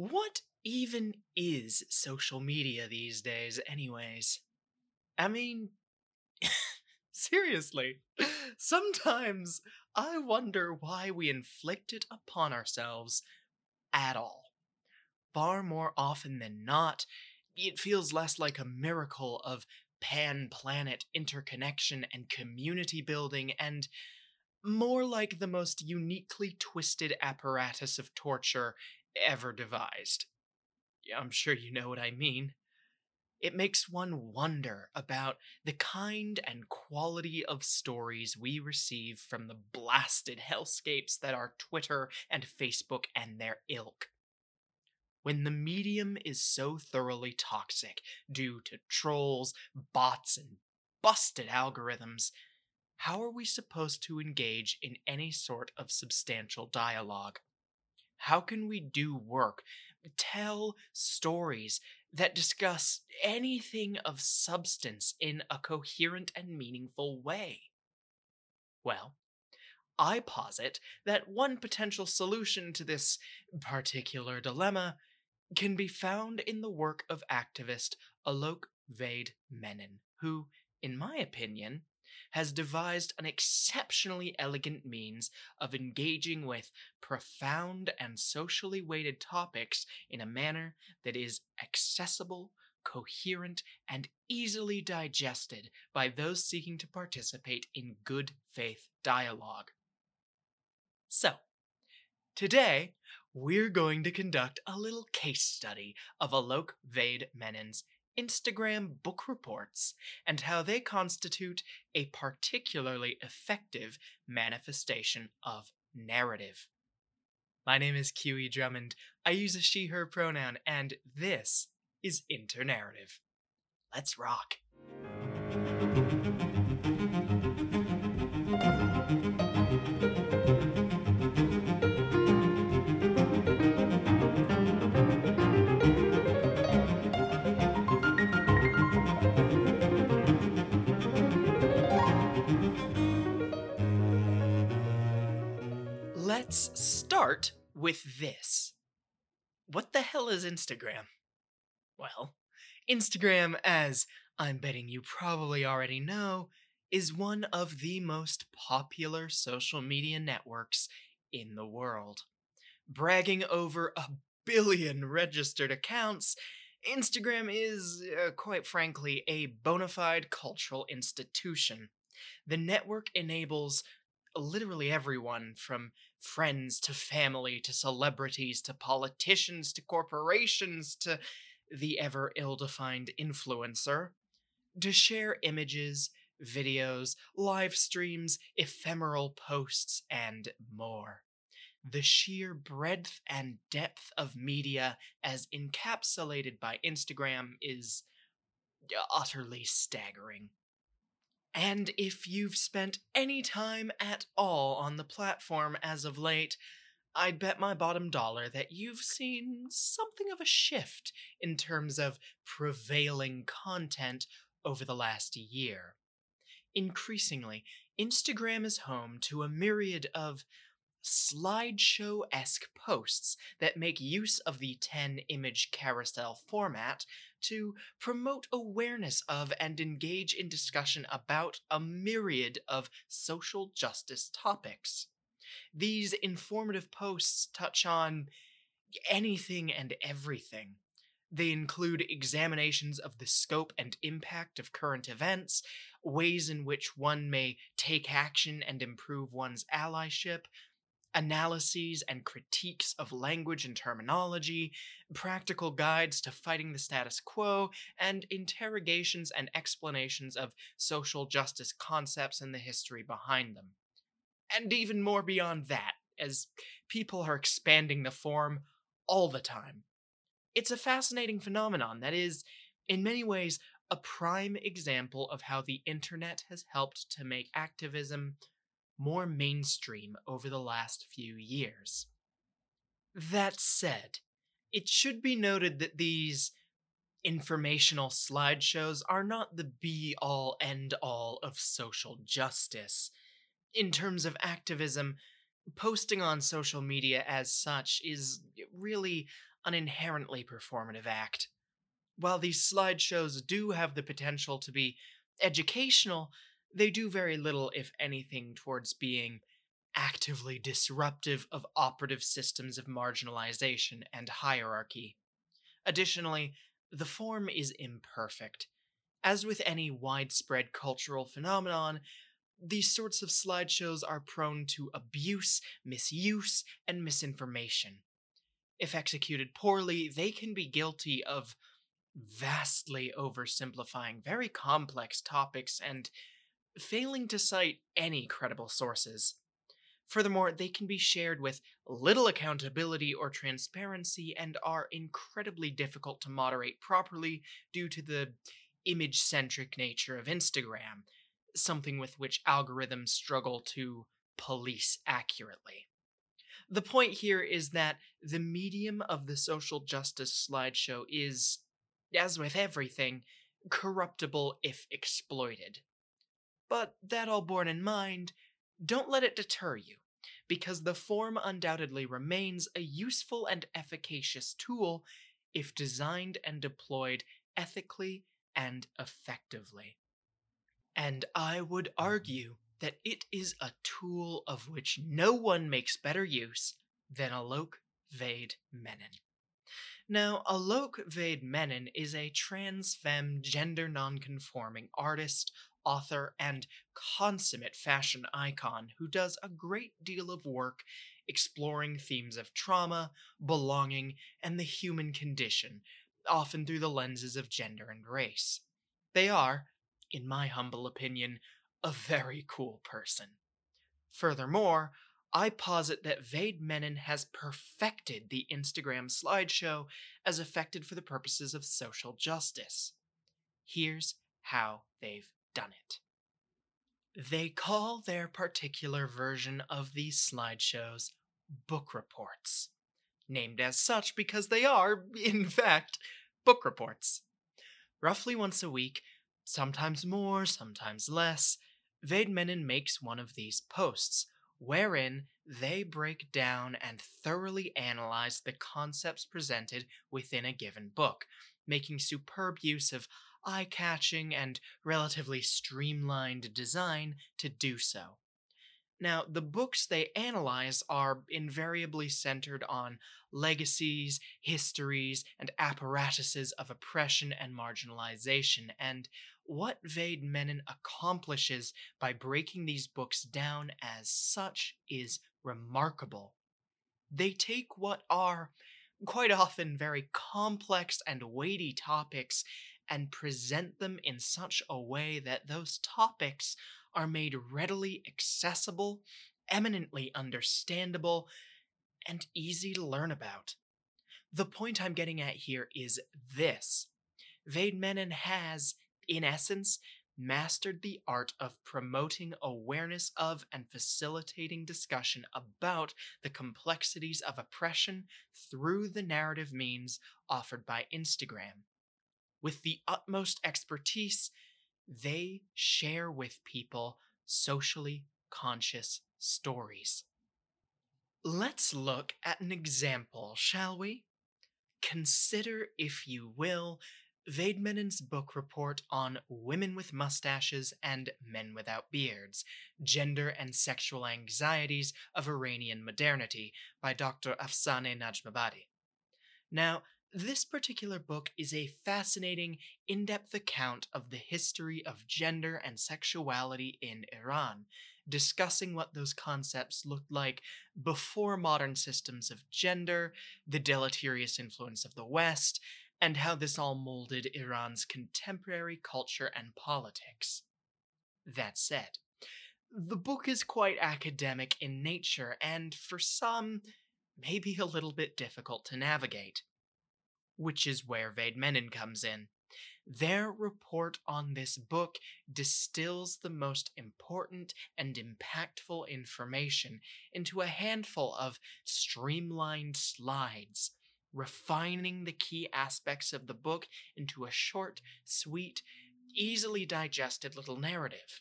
What even is social media these days, anyways? I mean, seriously, sometimes I wonder why we inflict it upon ourselves at all. Far more often than not, it feels less like a miracle of pan planet interconnection and community building, and more like the most uniquely twisted apparatus of torture ever devised. I'm sure you know what I mean. It makes one wonder about the kind and quality of stories we receive from the blasted hellscapes that are Twitter and Facebook and their ilk. When the medium is so thoroughly toxic due to trolls, bots, and busted algorithms, how are we supposed to engage in any sort of substantial dialogue? How can we do work, tell stories that discuss anything of substance in a coherent and meaningful way? Well, I posit that one potential solution to this particular dilemma can be found in the work of activist Alok Vaid Menon, who, in my opinion, has devised an exceptionally elegant means of engaging with profound and socially weighted topics in a manner that is accessible, coherent, and easily digested by those seeking to participate in good faith dialogue. So, today we're going to conduct a little case study of Alok Vaid Menon's Instagram book reports and how they constitute a particularly effective manifestation of narrative. My name is QE Drummond. I use a she her pronoun, and this is Internarrative. Let's rock. Let's start with this. What the hell is Instagram? Well, Instagram, as I'm betting you probably already know, is one of the most popular social media networks in the world. Bragging over a billion registered accounts, Instagram is, uh, quite frankly, a bona fide cultural institution. The network enables literally everyone from friends to family to celebrities to politicians to corporations to the ever ill defined influencer to share images, videos, live streams, ephemeral posts, and more. The sheer breadth and depth of media as encapsulated by Instagram is utterly staggering. And if you've spent any time at all on the platform as of late, I'd bet my bottom dollar that you've seen something of a shift in terms of prevailing content over the last year. Increasingly, Instagram is home to a myriad of slideshow esque posts that make use of the 10 image carousel format to promote awareness of and engage in discussion about a myriad of social justice topics. These informative posts touch on anything and everything. They include examinations of the scope and impact of current events, ways in which one may take action and improve one's allyship, analyses and critiques of language and terminology, practical guides to fighting the status quo, and interrogations and explanations of social justice concepts and the history behind them. And even more beyond that, as people are expanding the form all the time. It's a fascinating phenomenon that is, in many ways, a prime example of how the internet has helped to make activism more mainstream over the last few years. That said, it should be noted that these informational slideshows are not the be all end all of social justice. In terms of activism, posting on social media as such is really an inherently performative act. While these slideshows do have the potential to be educational, they do very little, if anything, towards being actively disruptive of operative systems of marginalization and hierarchy. Additionally, the form is imperfect. As with any widespread cultural phenomenon, these sorts of slideshows are prone to abuse, misuse, and misinformation. If executed poorly, they can be guilty of vastly oversimplifying very complex topics and failing to cite any credible sources. Furthermore, they can be shared with little accountability or transparency and are incredibly difficult to moderate properly due to the image centric nature of Instagram, something with which algorithms struggle to police accurately. The point here is that the medium of the social justice slideshow is, as with everything, corruptible if exploited. But that all borne in mind, don't let it deter you, because the form undoubtedly remains a useful and efficacious tool if designed and deployed ethically and effectively. And I would argue that it is a tool of which no one makes better use than Alok Vaid Menon. Now, Alok Vaid Menon is a trans femme gender nonconforming artist, author, and consummate fashion icon who does a great deal of work exploring themes of trauma, belonging, and the human condition, often through the lenses of gender and race. They are, in my humble opinion, a very cool person. Furthermore, I posit that Vaid Menon has perfected the Instagram slideshow as effected for the purposes of social justice. Here's how they've done it. They call their particular version of these slideshows book reports, named as such because they are, in fact, book reports. Roughly once a week, sometimes more, sometimes less, Vaid Menon makes one of these posts, wherein they break down and thoroughly analyze the concepts presented within a given book, making superb use of eye catching and relatively streamlined design to do so. Now, the books they analyze are invariably centered on legacies, histories, and apparatuses of oppression and marginalization, and what Vaid Menon accomplishes by breaking these books down as such is remarkable. They take what are quite often very complex and weighty topics and present them in such a way that those topics are made readily accessible, eminently understandable, and easy to learn about. The point I'm getting at here is this Vaid Menon has, in essence, mastered the art of promoting awareness of and facilitating discussion about the complexities of oppression through the narrative means offered by Instagram. With the utmost expertise, they share with people socially conscious stories. Let's look at an example, shall we? Consider, if you will, Vaid Menon's book report on Women with Mustaches and Men Without Beards Gender and Sexual Anxieties of Iranian Modernity by Dr. Afsaneh Najmabadi. Now, this particular book is a fascinating, in depth account of the history of gender and sexuality in Iran, discussing what those concepts looked like before modern systems of gender, the deleterious influence of the West, and how this all molded Iran's contemporary culture and politics. That said, the book is quite academic in nature and, for some, maybe a little bit difficult to navigate which is where Vaid Menon comes in. Their report on this book distills the most important and impactful information into a handful of streamlined slides, refining the key aspects of the book into a short, sweet, easily digested little narrative.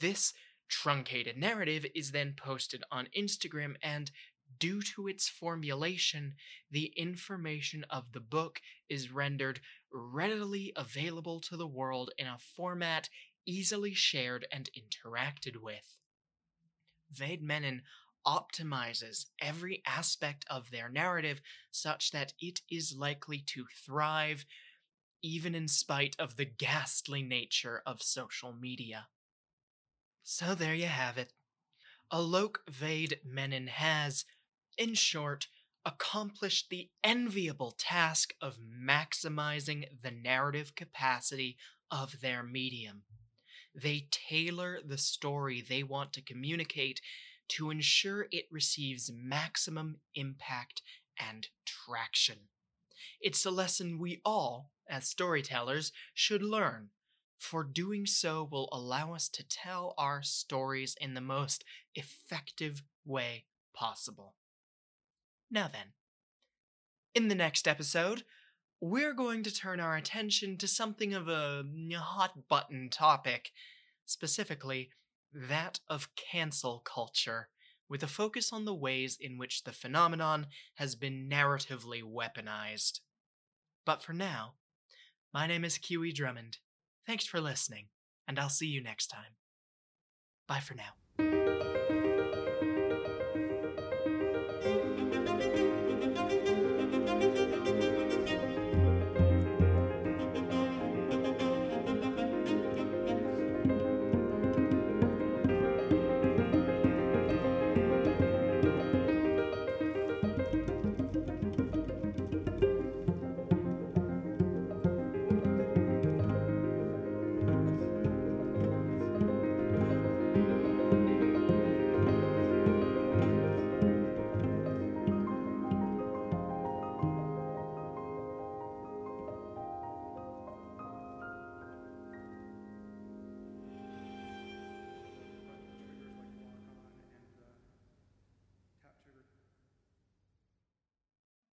This truncated narrative is then posted on Instagram and due to its formulation, the information of the book is rendered readily available to the world in a format easily shared and interacted with. Vaid Menon optimizes every aspect of their narrative such that it is likely to thrive even in spite of the ghastly nature of social media. So there you have it. Alok Vaid Menon has, in short, accomplished the enviable task of maximizing the narrative capacity of their medium. They tailor the story they want to communicate to ensure it receives maximum impact and traction. It's a lesson we all, as storytellers, should learn, for doing so will allow us to tell our stories in the most effective way possible. Now then, in the next episode, we're going to turn our attention to something of a hot button topic, specifically that of cancel culture, with a focus on the ways in which the phenomenon has been narratively weaponized. But for now, my name is Kiwi Drummond. Thanks for listening, and I'll see you next time. Bye for now.